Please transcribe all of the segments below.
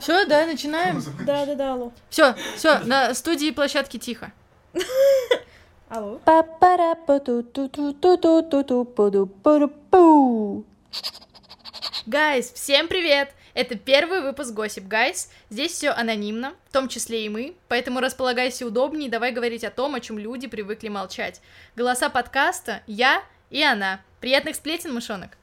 Все, да, начинаем. Да, да, да, алло. Все, все, на студии площадки тихо. Алло. Гайс, всем привет! Это первый выпуск Gossip Guys. Здесь все анонимно, в том числе и мы, поэтому располагайся удобнее и давай говорить о том, о чем люди привыкли молчать. Голоса подкаста я и она. Приятных сплетен, мышонок!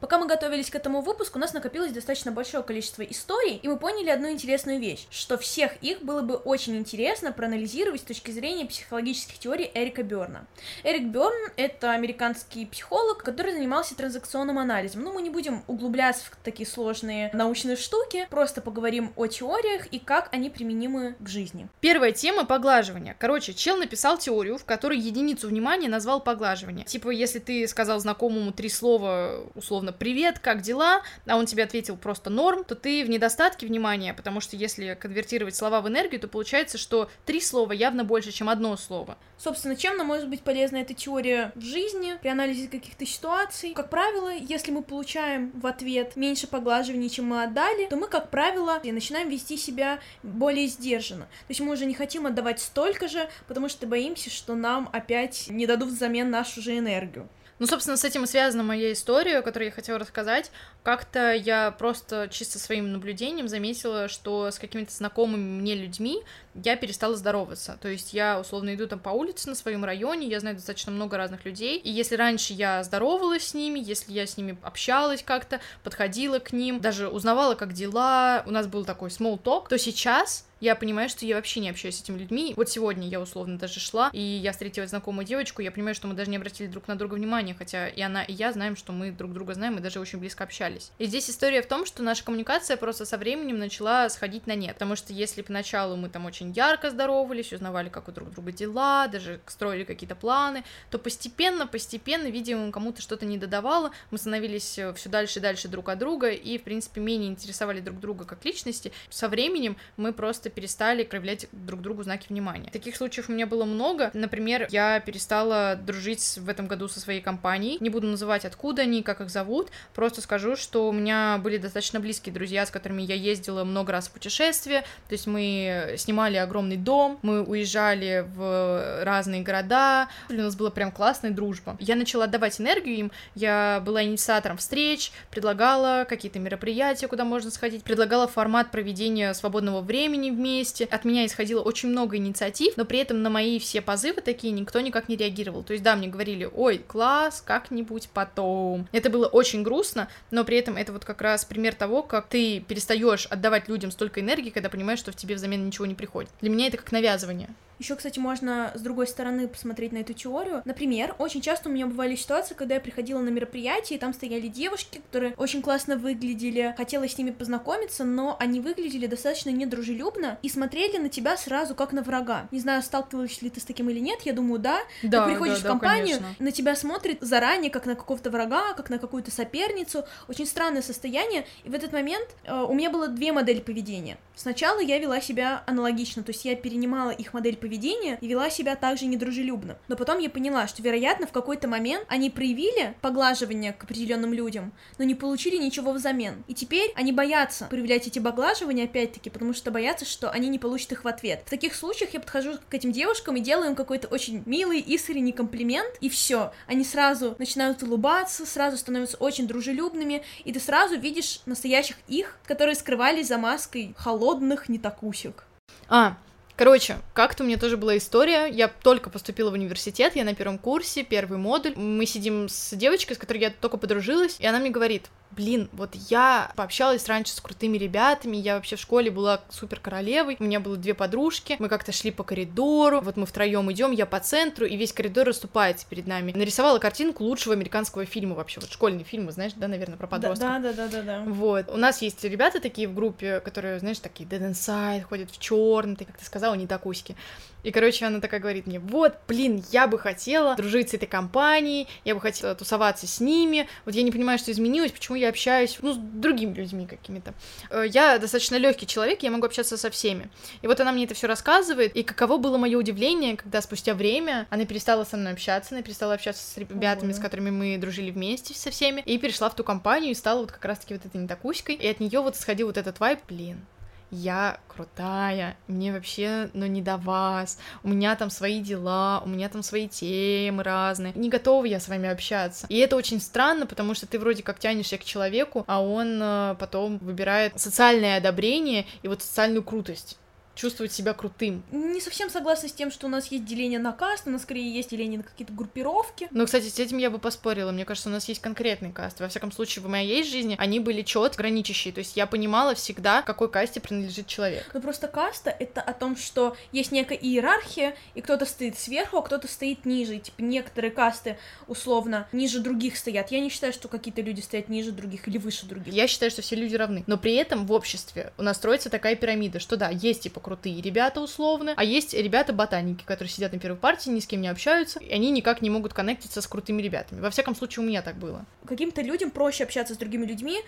Пока мы готовились к этому выпуску, у нас накопилось достаточно большое количество историй, и мы поняли одну интересную вещь, что всех их было бы очень интересно проанализировать с точки зрения психологических теорий Эрика Берна. Эрик Берн — это американский психолог, который занимался транзакционным анализом. Ну, мы не будем углубляться в такие сложные научные штуки, просто поговорим о теориях и как они применимы в жизни. Первая тема — поглаживание. Короче, чел написал теорию, в которой единицу внимания назвал поглаживание. Типа, если ты сказал знакомому три слова, условно, «Привет, как дела?», а он тебе ответил просто «Норм», то ты в недостатке внимания, потому что если конвертировать слова в энергию, то получается, что три слова явно больше, чем одно слово. Собственно, чем нам может быть полезна эта теория в жизни, при анализе каких-то ситуаций? Как правило, если мы получаем в ответ меньше поглаживаний, чем мы отдали, то мы, как правило, начинаем вести себя более сдержанно. То есть мы уже не хотим отдавать столько же, потому что боимся, что нам опять не дадут взамен нашу же энергию. Ну, собственно, с этим и связана моя история, которую я хотела рассказать. Как-то я просто чисто своим наблюдением заметила, что с какими-то знакомыми мне людьми я перестала здороваться. То есть я, условно, иду там по улице на своем районе, я знаю достаточно много разных людей, и если раньше я здоровалась с ними, если я с ними общалась как-то, подходила к ним, даже узнавала, как дела, у нас был такой small talk, то сейчас я понимаю, что я вообще не общаюсь с этими людьми. Вот сегодня я условно даже шла, и я встретила знакомую девочку, я понимаю, что мы даже не обратили друг на друга внимания, хотя и она, и я знаем, что мы друг друга знаем, и даже очень близко общались. И здесь история в том, что наша коммуникация просто со временем начала сходить на нет, потому что если поначалу мы там очень ярко здоровались, узнавали, как у друг друга дела, даже строили какие-то планы, то постепенно, постепенно, видимо, кому-то что-то не додавало, мы становились э, все дальше и дальше друг от друга, и, в принципе, менее интересовали друг друга как личности. Со временем мы просто перестали проявлять друг другу знаки внимания. Таких случаев у меня было много. Например, я перестала дружить в этом году со своей компанией. Не буду называть, откуда они, как их зовут. Просто скажу, что у меня были достаточно близкие друзья, с которыми я ездила много раз в путешествие. То есть мы снимали огромный дом, мы уезжали в разные города. У нас была прям классная дружба. Я начала отдавать энергию им. Я была инициатором встреч, предлагала какие-то мероприятия, куда можно сходить, предлагала формат проведения свободного времени вместе. От меня исходило очень много инициатив, но при этом на мои все позывы такие никто никак не реагировал. То есть, да, мне говорили, ой, класс, как-нибудь потом. Это было очень грустно, но при этом это вот как раз пример того, как ты перестаешь отдавать людям столько энергии, когда понимаешь, что в тебе взамен ничего не приходит. Для меня это как навязывание. Еще, кстати, можно с другой стороны посмотреть на эту теорию. Например, очень часто у меня бывали ситуации, когда я приходила на мероприятие, и там стояли девушки, которые очень классно выглядели, хотела с ними познакомиться, но они выглядели достаточно недружелюбно и смотрели на тебя сразу как на врага. Не знаю, сталкивалась ли ты с таким или нет, я думаю, да. Да, ты приходишь да, в компанию, да, на тебя смотрит заранее, как на какого-то врага, как на какую-то соперницу. Очень странное состояние, и в этот момент э, у меня было две модели поведения. Сначала я вела себя аналогично, то есть я перенимала их модель поведения и вела себя также недружелюбно. Но потом я поняла, что, вероятно, в какой-то момент они проявили поглаживание к определенным людям, но не получили ничего взамен. И теперь они боятся проявлять эти поглаживания, опять-таки, потому что боятся, что они не получат их в ответ. В таких случаях я подхожу к этим девушкам и делаю им какой-то очень милый, искренний комплимент, и все. Они сразу начинают улыбаться, сразу становятся очень дружелюбными, и ты сразу видишь настоящих их, которые скрывались за маской холодных нетакусек. А, Короче, как-то у меня тоже была история. Я только поступила в университет, я на первом курсе, первый модуль. Мы сидим с девочкой, с которой я только подружилась, и она мне говорит, блин, вот я пообщалась раньше с крутыми ребятами, я вообще в школе была супер королевой, у меня было две подружки, мы как-то шли по коридору, вот мы втроем идем, я по центру, и весь коридор расступается перед нами. Нарисовала картинку лучшего американского фильма вообще, вот школьный фильм, знаешь, да, наверное, про подростков. Да, да, да, да, да. Вот. У нас есть ребята такие в группе, которые, знаешь, такие dead inside, ходят в черный, ты как ты сказала, не такуськи. И, короче, она такая говорит мне, вот, блин, я бы хотела дружить с этой компанией, я бы хотела тусоваться с ними, вот я не понимаю, что изменилось, почему я общаюсь, ну, с другими людьми какими-то. Э, Я достаточно легкий человек, я могу общаться со всеми. И вот она мне это все рассказывает, и каково было мое удивление, когда спустя время она перестала со мной общаться, она перестала общаться с ребятами, Ого. с которыми мы дружили вместе со всеми, и перешла в ту компанию и стала вот как раз-таки вот этой нетакуськой, и от нее вот сходил вот этот вайб, блин, я крутая, мне вообще, ну, не до вас, у меня там свои дела, у меня там свои темы разные, не готова я с вами общаться. И это очень странно, потому что ты вроде как тянешься к человеку, а он э, потом выбирает социальное одобрение и вот социальную крутость чувствовать себя крутым. Не совсем согласна с тем, что у нас есть деление на каст, у нас скорее есть деление на какие-то группировки. Но, кстати, с этим я бы поспорила. Мне кажется, у нас есть конкретный каст. Во всяком случае, в моей жизни они были четко граничащие. То есть я понимала всегда, какой касте принадлежит человек. Ну просто каста — это о том, что есть некая иерархия, и кто-то стоит сверху, а кто-то стоит ниже. И, типа, некоторые касты, условно, ниже других стоят. Я не считаю, что какие-то люди стоят ниже других или выше других. Я считаю, что все люди равны. Но при этом в обществе у нас строится такая пирамида, что да, есть, типа, крутые ребята условно, а есть ребята-ботаники, которые сидят на первой партии, ни с кем не общаются, и они никак не могут коннектиться с крутыми ребятами. Во всяком случае, у меня так было. Каким-то людям проще общаться с другими людьми,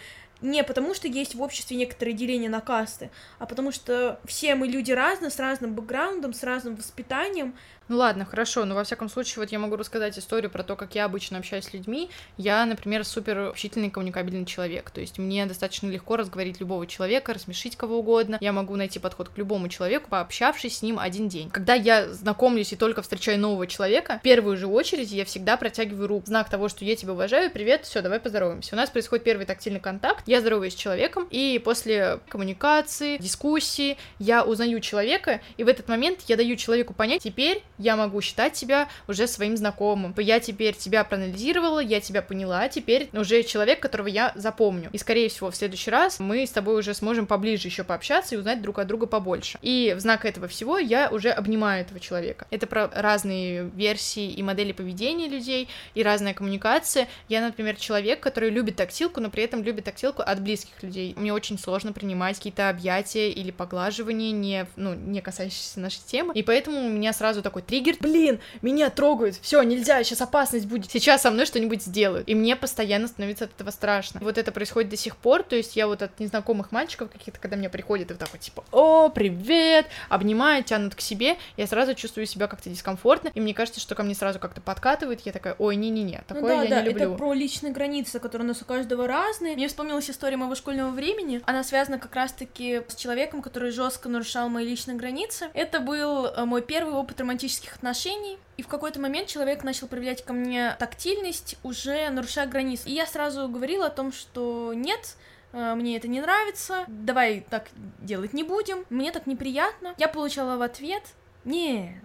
не потому что есть в обществе некоторые деления на касты, а потому что все мы люди разные, с разным бэкграундом, с разным воспитанием, ну ладно, хорошо, но во всяком случае, вот я могу рассказать историю про то, как я обычно общаюсь с людьми. Я, например, супер общительный, коммуникабельный человек, то есть мне достаточно легко разговорить любого человека, рассмешить кого угодно. Я могу найти подход к любому человеку, пообщавшись с ним один день. Когда я знакомлюсь и только встречаю нового человека, в первую же очередь я всегда протягиваю руку. Знак того, что я тебя уважаю, привет, все, давай поздороваемся. У нас происходит первый тактильный контакт, я здороваюсь с человеком, и после коммуникации, дискуссии я узнаю человека, и в этот момент я даю человеку понять, теперь я могу считать себя уже своим знакомым. Я теперь тебя проанализировала, я тебя поняла, теперь уже человек, которого я запомню. И, скорее всего, в следующий раз мы с тобой уже сможем поближе еще пообщаться и узнать друг от друга побольше. И в знак этого всего я уже обнимаю этого человека. Это про разные версии и модели поведения людей, и разная коммуникация. Я, например, человек, который любит тактилку, но при этом любит тактилку от близких людей. Мне очень сложно принимать какие-то объятия или поглаживания, не, ну, не касающиеся нашей темы. И поэтому у меня сразу такой триггер, блин, меня трогают, все, нельзя, сейчас опасность будет, сейчас со мной что-нибудь сделают. И мне постоянно становится от этого страшно. И вот это происходит до сих пор, то есть я вот от незнакомых мальчиков каких-то, когда мне приходят, и вот так вот типа, о, привет, обнимают, тянут к себе, я сразу чувствую себя как-то дискомфортно, и мне кажется, что ко мне сразу как-то подкатывает, я такая, ой, не-не-не, такое ну, да, я да, не люблю. это про личные границы, которые у нас у каждого разные. Мне вспомнилась история моего школьного времени, она связана как раз-таки с человеком, который жестко нарушал мои личные границы. Это был э, мой первый опыт романтических отношений, и в какой-то момент человек начал проявлять ко мне тактильность, уже нарушая границы. И я сразу говорила о том, что нет, э, мне это не нравится, давай так делать не будем, мне так неприятно. Я получала в ответ, нет,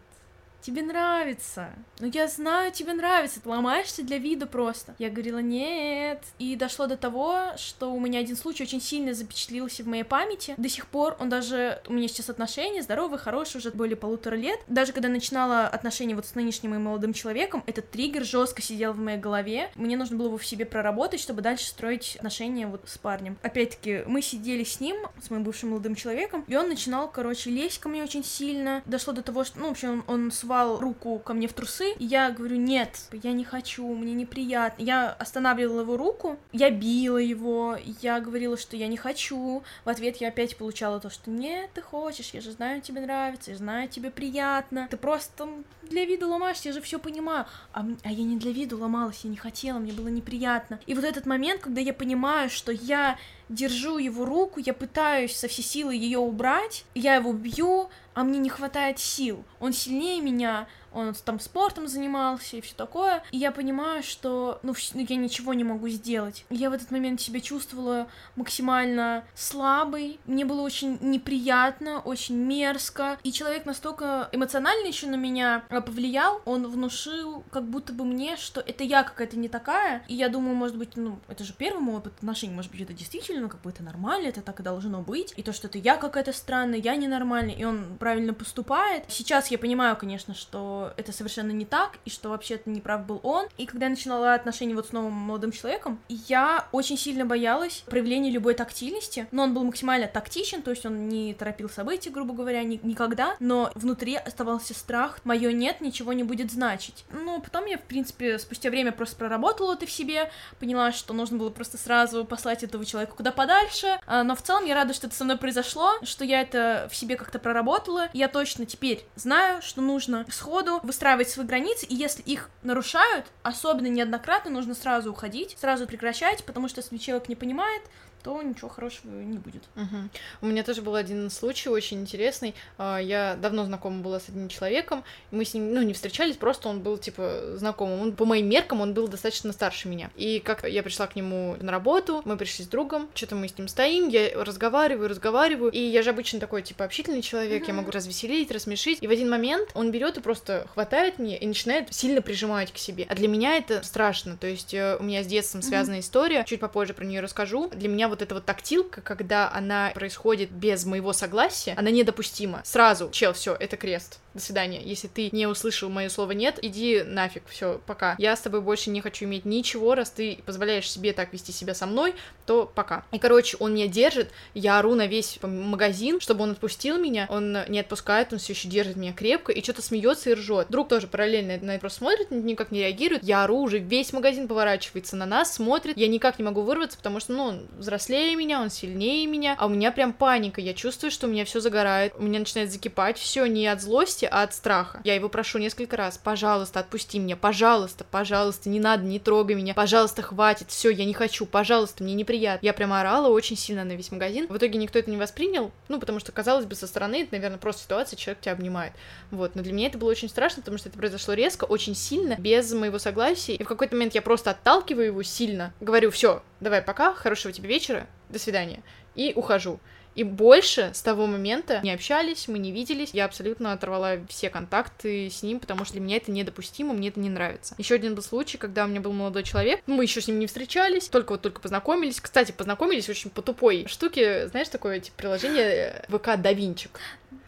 тебе нравится. Ну, я знаю, тебе нравится. Ты ломаешься для вида просто. Я говорила, нет. И дошло до того, что у меня один случай очень сильно запечатлился в моей памяти. До сих пор он даже... У меня сейчас отношения здоровые, хорошие, уже более полутора лет. Даже когда начинала отношения вот с нынешним моим молодым человеком, этот триггер жестко сидел в моей голове. Мне нужно было его в себе проработать, чтобы дальше строить отношения вот с парнем. Опять-таки, мы сидели с ним, с моим бывшим молодым человеком, и он начинал, короче, лезть ко мне очень сильно. Дошло до того, что, ну, в общем, он, он совал руку ко мне в трусы, и я говорю, нет, я не хочу, мне неприятно. Я останавливала его руку, я била его, я говорила, что я не хочу. В ответ я опять получала то, что нет, ты хочешь, я же знаю, тебе нравится, я знаю, тебе приятно. Ты просто для вида ломаешься, я же все понимаю. А, а я не для вида ломалась, я не хотела, мне было неприятно. И вот этот момент, когда я понимаю, что я держу его руку, я пытаюсь со всей силы ее убрать, я его бью, а мне не хватает сил. Он сильнее меня, он там спортом занимался и все такое. И я понимаю, что ну, ну, я ничего не могу сделать. Я в этот момент себя чувствовала максимально слабой. Мне было очень неприятно, очень мерзко. И человек настолько эмоционально еще на меня повлиял, он внушил как будто бы мне, что это я какая-то не такая. И я думаю, может быть, ну, это же первый мой опыт отношений, может быть, это действительно как бы это нормально, это так и должно быть. И то, что это я какая-то странная, я ненормальная, и он правильно поступает. Сейчас я понимаю, конечно, что это совершенно не так, и что вообще это не прав был он. И когда я начинала отношения вот с новым молодым человеком, я очень сильно боялась проявления любой тактильности, но он был максимально тактичен, то есть он не торопил события, грубо говоря, ни, никогда, но внутри оставался страх, мое нет ничего не будет значить. Ну, потом я, в принципе, спустя время просто проработала это в себе, поняла, что нужно было просто сразу послать этого человека куда подальше, а, но в целом я рада, что это со мной произошло, что я это в себе как-то проработала, я точно теперь знаю, что нужно сходу поводу выстраивать свои границы, и если их нарушают, особенно неоднократно, нужно сразу уходить, сразу прекращать, потому что если человек не понимает, то ничего хорошего не будет. Угу. У меня тоже был один случай очень интересный. А, я давно знакома была с одним человеком, мы с ним, ну, не встречались, просто он был, типа, знакомым. Он, по моим меркам, он был достаточно старше меня. И как я пришла к нему на работу, мы пришли с другом, что-то мы с ним стоим, я разговариваю, разговариваю, и я же обычно такой, типа, общительный человек, угу. я могу развеселить, рассмешить, и в один момент он берет и просто хватает меня и начинает сильно прижимать к себе. А для меня это страшно, то есть э, у меня с детством связана угу. история, чуть попозже про нее расскажу. Для меня вот эта вот тактилка, когда она происходит без моего согласия, она недопустима. Сразу, чел, все, это крест до свидания. Если ты не услышал мое слово нет, иди нафиг, все, пока. Я с тобой больше не хочу иметь ничего, раз ты позволяешь себе так вести себя со мной, то пока. И, короче, он меня держит, я ору на весь магазин, чтобы он отпустил меня, он не отпускает, он все еще держит меня крепко и что-то смеется и ржет. Друг тоже параллельно на это просто смотрит, никак не реагирует. Я ору, уже весь магазин поворачивается на нас, смотрит. Я никак не могу вырваться, потому что, ну, он взрослее меня, он сильнее меня, а у меня прям паника. Я чувствую, что у меня все загорает, у меня начинает закипать все не от злости, а от страха. Я его прошу несколько раз, пожалуйста, отпусти меня, пожалуйста, пожалуйста, не надо, не трогай меня, пожалуйста, хватит, все, я не хочу, пожалуйста, мне неприятно. Я прямо орала очень сильно на весь магазин. В итоге никто это не воспринял, ну, потому что, казалось бы, со стороны это, наверное, просто ситуация, человек тебя обнимает. Вот, но для меня это было очень страшно, потому что это произошло резко, очень сильно, без моего согласия, и в какой-то момент я просто отталкиваю его сильно, говорю, все, давай пока, хорошего тебе вечера, до свидания, и ухожу. И больше с того момента не общались, мы не виделись. Я абсолютно оторвала все контакты с ним, потому что для меня это недопустимо, мне это не нравится. Еще один был случай, когда у меня был молодой человек, мы еще с ним не встречались, только вот только познакомились. Кстати, познакомились очень по тупой штуке, знаешь, такое типа приложение ВК Давинчик.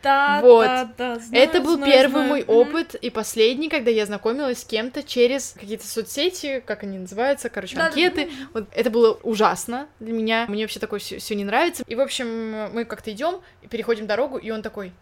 Да, вот. да, да. Знаю, это был знаю, первый знаю. мой опыт и последний, когда я знакомилась с кем-то через какие-то соцсети, как они называются, короче, Да, да, анкеты. Вот это было ужасно для меня. Мне вообще такое все не нравится. И, в общем, мы как-то идем, переходим дорогу, и он такой.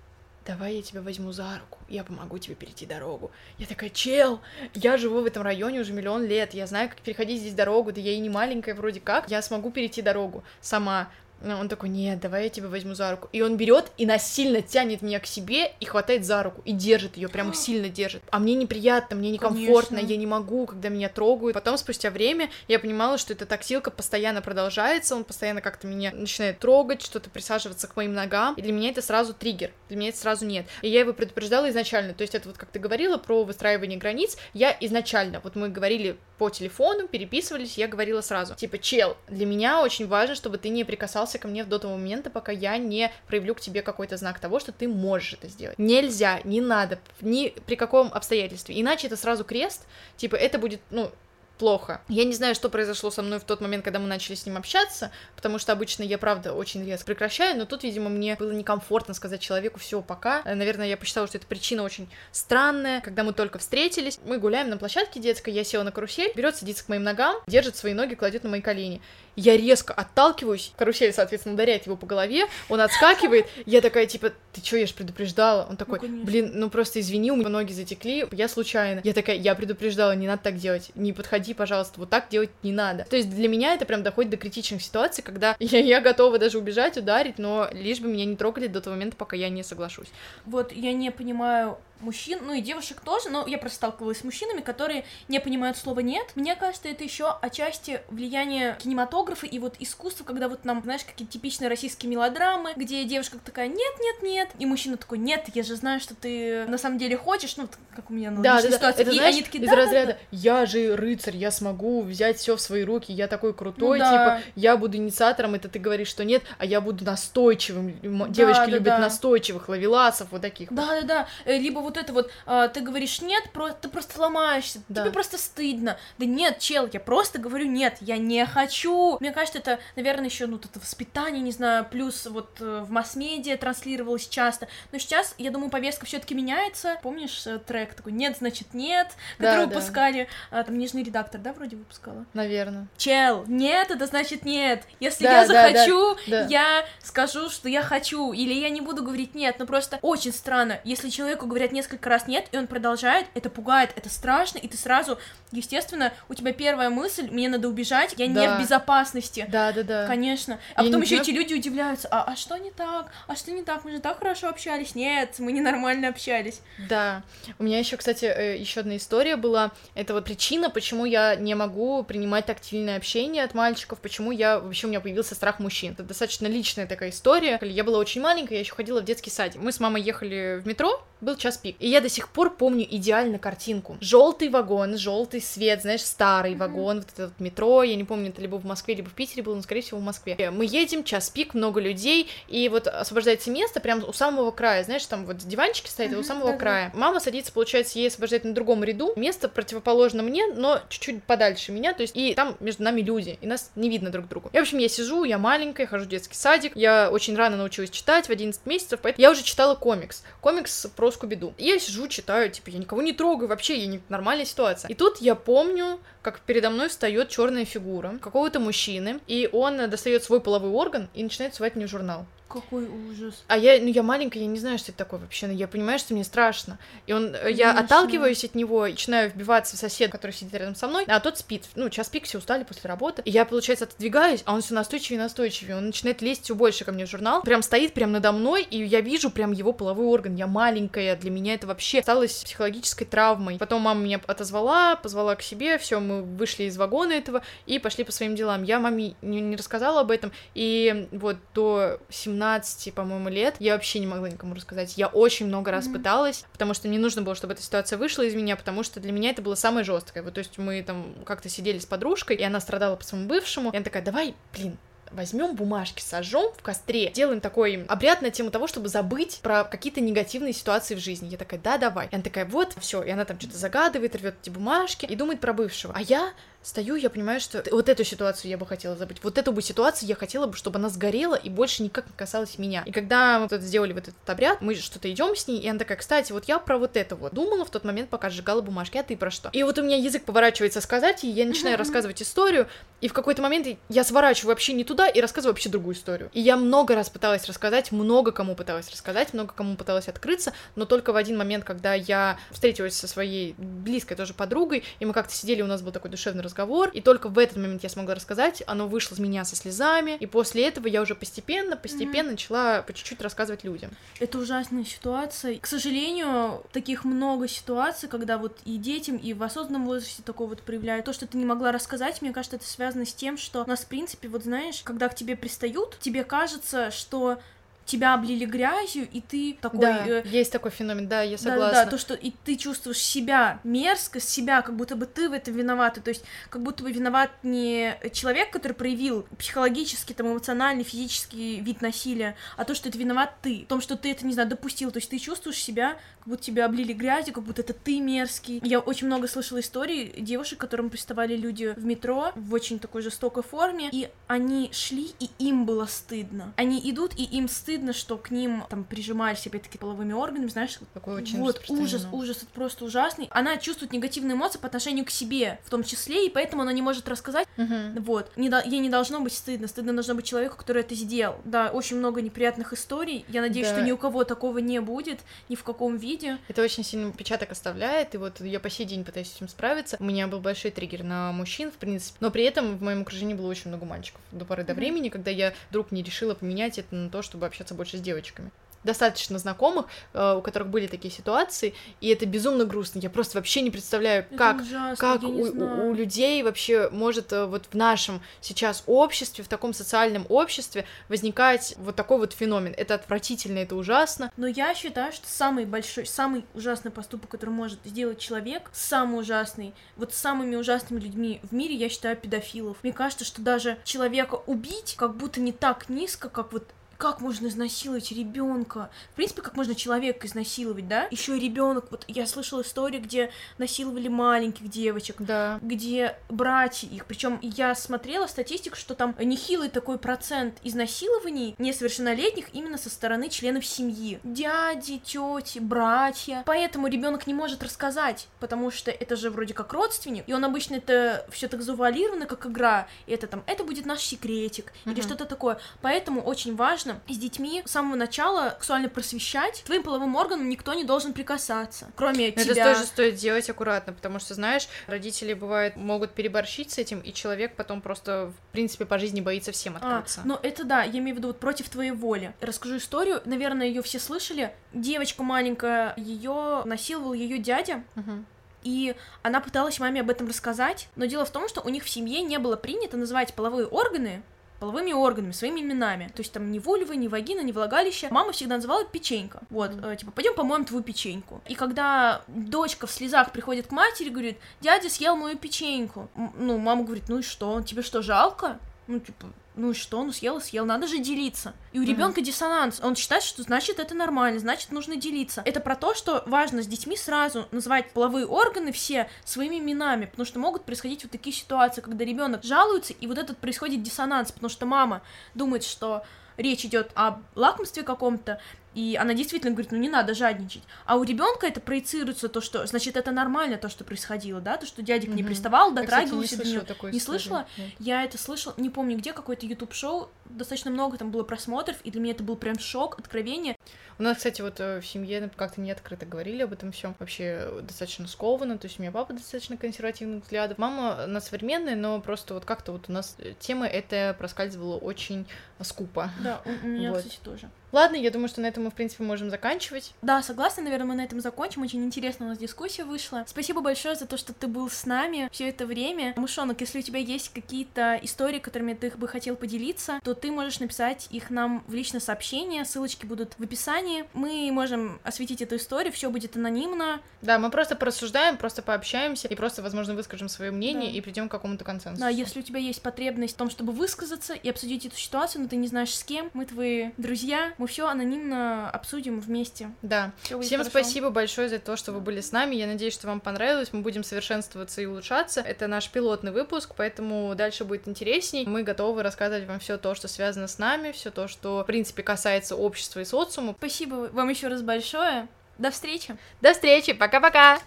Давай я тебя возьму за руку, я помогу тебе перейти дорогу. Я такая, чел, я живу в этом районе уже миллион лет, я знаю, как переходить здесь дорогу, да я и не маленькая вроде как, я смогу перейти дорогу сама. Но Он такой, нет, давай я тебя возьму за руку. И он берет и насильно тянет меня к себе и хватает за руку и держит ее, прям сильно держит. А мне неприятно, мне некомфортно, Конечно. я не могу, когда меня трогают. Потом, спустя время, я понимала, что эта токсилка постоянно продолжается, он постоянно как-то меня начинает трогать, что-то присаживаться к моим ногам. И для меня это сразу триггер, для меня это сразу нет. И я его предупреждала изначально. То есть это вот как ты говорила про выстраивание границ, я изначально, вот мы говорили по телефону, переписывались, я говорила сразу, типа, чел, для меня очень важно, чтобы ты не прикасался ко мне до того момента, пока я не проявлю к тебе какой-то знак того, что ты можешь это сделать. Нельзя, не надо, ни при каком обстоятельстве. Иначе это сразу крест, типа, это будет, ну, плохо. Я не знаю, что произошло со мной в тот момент, когда мы начали с ним общаться, потому что обычно я, правда, очень резко прекращаю, но тут, видимо, мне было некомфортно сказать человеку все пока. Э, Наверное, я посчитала, что эта причина очень странная. Когда мы только встретились, мы гуляем на площадке детской, я села на карусель, берет, садится к моим ногам, держит свои ноги, кладет на мои колени. Я резко отталкиваюсь, карусель, соответственно, ударяет его по голове, он отскакивает, я такая, типа, ты чё, я ж предупреждала? Он такой, конечно. блин, ну просто извини, у меня ноги затекли, я случайно. Я такая, я предупреждала, не надо так делать, не подходи, пожалуйста, вот так делать не надо. То есть для меня это прям доходит до критичных ситуаций, когда я, я готова даже убежать, ударить, но лишь бы меня не трогали до того момента, пока я не соглашусь. Вот я не понимаю мужчин, ну и девушек тоже, но я просто сталкивалась с мужчинами, которые не понимают слова нет. Мне кажется, это еще отчасти влияние кинематографа и вот искусства, когда вот нам, знаешь, какие-то типичные российские мелодрамы, где девушка такая нет, нет, нет, и мужчина такой нет, я же знаю, что ты на самом деле хочешь, ну как у меня на Да, да, ситуация, Это и знаешь, они такие, из да, да, разряда да. я же рыцарь, я смогу взять все в свои руки, я такой крутой, Ну да. типа я буду инициатором, это ты говоришь, что нет, а я буду настойчивым. Да, Девочки да, любят да. настойчивых, ловеласов, вот таких. вот. Да, да, да. Э, Либо вот это вот, а, ты говоришь нет, про- ты просто ломаешься, Да. тебе просто стыдно. Да нет, чел, я просто говорю нет, я не хочу. Мне кажется, это, наверное, еще ну, вот это воспитание, не знаю, плюс вот э, в масс-медиа транслировалось часто. Но сейчас, я думаю, повестка все-таки меняется. Помнишь э, трек такой «Нет, значит нет», Да, который да. выпускали, а, там нижний редактор, да, вроде выпускала? Наверное. Чел, нет, это значит нет. Если Да, я да, да, захочу, да. я скажу, что я хочу, или я не буду говорить нет. Но просто очень странно, если человеку говорят нет несколько раз нет, и он продолжает, это пугает, это страшно, и ты сразу, естественно, у тебя первая мысль, мне надо убежать, я да. не в безопасности. Да, да, да. Конечно. А я потом еще эти люди удивляются, а, а что не так? А что не так? Мы же так хорошо общались. Нет, мы ненормально общались. Да. У меня еще, кстати, э, еще одна история была. Это вот причина, почему я не могу принимать тактильное общение от мальчиков, почему я вообще у меня появился страх мужчин. Это достаточно личная такая история. Я была очень маленькая, я еще ходила в детский садик. Мы с мамой ехали в метро, был час пик. И я до сих пор помню идеально картинку. Желтый вагон, желтый свет, знаешь, старый mm-hmm. вагон, вот этот метро. Я не помню, это либо в Москве, либо в Питере было, но, скорее всего, в Москве. Мы едем, час пик, много людей, и вот освобождается место прямо у самого края, знаешь, там вот диванчики стоят mm-hmm, у самого да, края. Мама садится, получается, ей освобождает на другом ряду. Место противоположно мне, но чуть-чуть подальше меня, то есть, и там между нами люди, и нас не видно друг другу. И, в общем, я сижу, я маленькая, хожу в детский садик, я очень рано научилась читать, в 11 месяцев, поэтому я уже читала комикс. Комикс про Скуби-Ду. Я сижу, читаю, типа, я никого не трогаю, вообще, я не... нормальная ситуация. И тут я помню, как передо мной встает черная фигура какого-то мужчины, и он достает свой половой орган и начинает сувать мне журнал. Какой ужас. А я, ну я маленькая, я не знаю, что это такое вообще, но я понимаю, что мне страшно. И он, Конечно. я отталкиваюсь от него и начинаю вбиваться в соседа, который сидит рядом со мной, а тот спит. Ну, час пик, все устали после работы. И я, получается, отодвигаюсь, а он все настойчивее и настойчивее. Он начинает лезть все больше ко мне в журнал. Прям стоит прям надо мной, и я вижу прям его половой орган. Я маленькая, для меня это вообще осталось психологической травмой. Потом мама меня отозвала, позвала к себе, все, мы вышли из вагона этого и пошли по своим делам. Я маме не, не рассказала об этом, и вот до 17 17, по-моему, лет я вообще не могла никому рассказать. Я очень много раз mm-hmm. пыталась, потому что мне нужно было, чтобы эта ситуация вышла из меня, потому что для меня это было самое жесткое. Вот, то есть мы там как-то сидели с подружкой, и она страдала по своему бывшему, и она такая, давай, блин, возьмем бумажки, сожжем в костре, делаем такой обряд на тему того, чтобы забыть про какие-то негативные ситуации в жизни. Я такая, да, давай. И она такая, вот, все. И она там что-то загадывает, рвет эти бумажки и думает про бывшего. А я стою, я понимаю, что вот эту ситуацию я бы хотела забыть. Вот эту бы ситуацию я хотела бы, чтобы она сгорела и больше никак не касалась меня. И когда мы вот сделали вот этот обряд, мы что-то идем с ней, и она такая, кстати, вот я про вот это вот думала в тот момент, пока сжигала бумажки, а ты про что? И вот у меня язык поворачивается сказать, и я начинаю рассказывать историю, и в какой-то момент я сворачиваю вообще не туда и рассказываю вообще другую историю. И я много раз пыталась рассказать, много кому пыталась рассказать, много кому пыталась открыться, но только в один момент, когда я встретилась со своей близкой тоже подругой, и мы как-то сидели, у нас был такой душевный разговор, и только в этот момент я смогла рассказать, оно вышло из меня со слезами, и после этого я уже постепенно, постепенно mm-hmm. начала по чуть-чуть рассказывать людям. Это ужасная ситуация. К сожалению, таких много ситуаций, когда вот и детям, и в осознанном возрасте такое вот проявляют. То, что ты не могла рассказать, мне кажется, это связано с тем, что у нас, в принципе, вот знаешь, когда к тебе пристают, тебе кажется, что тебя облили грязью, и ты такой... Да, э... есть такой феномен, да, я согласна. Да, да, то, что и ты чувствуешь себя мерзко, себя, как будто бы ты в этом виновата, то есть как будто бы виноват не человек, который проявил психологический, там, эмоциональный, физический вид насилия, а то, что это виноват ты, в том, что ты это, не знаю, допустил, то есть ты чувствуешь себя, как будто тебя облили грязью, как будто это ты мерзкий. Я очень много слышала историй девушек, которым приставали люди в метро в очень такой жестокой форме, и они шли, и им было стыдно. Они идут, и им стыдно стыдно, что к ним там прижимались опять-таки половыми органами, знаешь, такой очень вот ужас, ужас, это просто ужасный. Она чувствует негативные эмоции по отношению к себе, в том числе, и поэтому она не может рассказать. Uh-huh. Вот, не ей не должно быть стыдно, стыдно должно быть человеку, который это сделал. Да, очень много неприятных историй. Я надеюсь, да. что ни у кого такого не будет, ни в каком виде. Это очень сильный отпечаток оставляет, и вот я по сей день пытаюсь с этим справиться. У меня был большой триггер на мужчин, в принципе, но при этом в моем окружении было очень много мальчиков до поры до времени, когда я вдруг не решила поменять это на то, чтобы общаться больше с девочками достаточно знакомых, э, у которых были такие ситуации, и это безумно грустно. Я просто вообще не представляю, это как, ужасно, как у, у, у людей вообще может э, вот в нашем сейчас обществе, в таком социальном обществе возникать вот такой вот феномен. Это отвратительно, это ужасно. Но я считаю, что самый большой, самый ужасный поступок, который может сделать человек, самый ужасный, вот с самыми ужасными людьми в мире, я считаю педофилов. Мне кажется, что даже человека убить как будто не так низко, как вот как можно изнасиловать ребенка? В принципе, как можно человека изнасиловать, да? Еще и ребенок. Вот я слышала истории, где насиловали маленьких девочек, да. где братья их. Причем я смотрела статистику, что там нехилый такой процент изнасилований несовершеннолетних именно со стороны членов семьи. Дяди, тети, братья. Поэтому ребенок не может рассказать, потому что это же вроде как родственник, и он обычно это все так завуалировано, как игра. И это там, это будет наш секретик, угу. или что-то такое. Поэтому очень важно важно с детьми с самого начала сексуально просвещать. Твоим половым органам никто не должен прикасаться, кроме Но тебя. Это тоже стоит делать аккуратно, потому что, знаешь, родители бывают могут переборщить с этим, и человек потом просто, в принципе, по жизни боится всем А, открыться. но это да, я имею в виду вот против твоей воли. Расскажу историю, наверное, ее все слышали. Девочка маленькая, ее насиловал ее дядя, Мгм. и она пыталась маме об этом рассказать, но дело в том, что у них в семье не было принято называть половые органы половыми органами, своими именами. То есть там ни вульва, ни вагина, ни влагалище. Мама всегда называла печенька. Вот, э, типа, пойдем помоем твою печеньку. И когда дочка в слезах приходит к матери, говорит, дядя съел мою печеньку. М, Ну, мама говорит, ну и что, тебе что, жалко? Ну, типа, ну что, ну съел и съел, надо же делиться. И у ребенка диссонанс. Он считает, что значит это нормально, значит нужно делиться. Это про то, что важно с детьми сразу называть половые органы все своими именами, потому что могут происходить вот такие ситуации, когда ребенок жалуется, и вот этот происходит диссонанс, потому что мама думает, что речь идет о лакомстве каком-то, и она действительно говорит, ну не надо жадничать. А у ребенка это проецируется то, что, значит, это нормально, то, что происходило, да, то, что дядик не Мгм. приставал, дотрагивался до такой Не слышала? Нет. Я это слышала, не помню где, какое-то YouTube-шоу, достаточно много там было просмотров, и для меня это был прям шок, откровение. У нас, кстати, вот э, в семье ну, как-то не открыто говорили об этом всем. Вообще э, достаточно скованно. То есть у меня папа достаточно консервативных взглядов. Мама на современная, но просто вот как-то вот у нас э, тема эта проскальзывала очень скупо. Да, у, у меня, Вот. кстати, тоже. Ладно, я думаю, что на этом мы, в принципе, можем заканчивать. Да, согласна, наверное, мы на этом закончим. Очень интересная у нас дискуссия вышла. Спасибо большое за то, что ты был с нами все это время. Мышонок, если у тебя есть какие-то истории, которыми ты бы хотел поделиться, то ты можешь написать их нам в личное сообщение. Ссылочки будут в описании. Мы можем осветить эту историю, все будет анонимно. Да, мы просто порассуждаем, просто пообщаемся и просто, возможно, выскажем свое мнение Да. и придем к какому-то консенсусу. Да, если у тебя есть потребность в том, чтобы высказаться и обсудить эту ситуацию, но ты не знаешь с кем, мы твои друзья, мы все анонимно обсудим вместе. Да. Всё Всем хорошо. спасибо большое за то, что вы были с нами. Я надеюсь, что вам понравилось. Мы будем совершенствоваться и улучшаться. Это наш пилотный выпуск, поэтому дальше будет интересней. Мы готовы рассказывать вам все то, что связано с нами, все то, что, в принципе, касается общества и социума. Спасибо вам еще раз большое. До встречи! До встречи, пока-пока!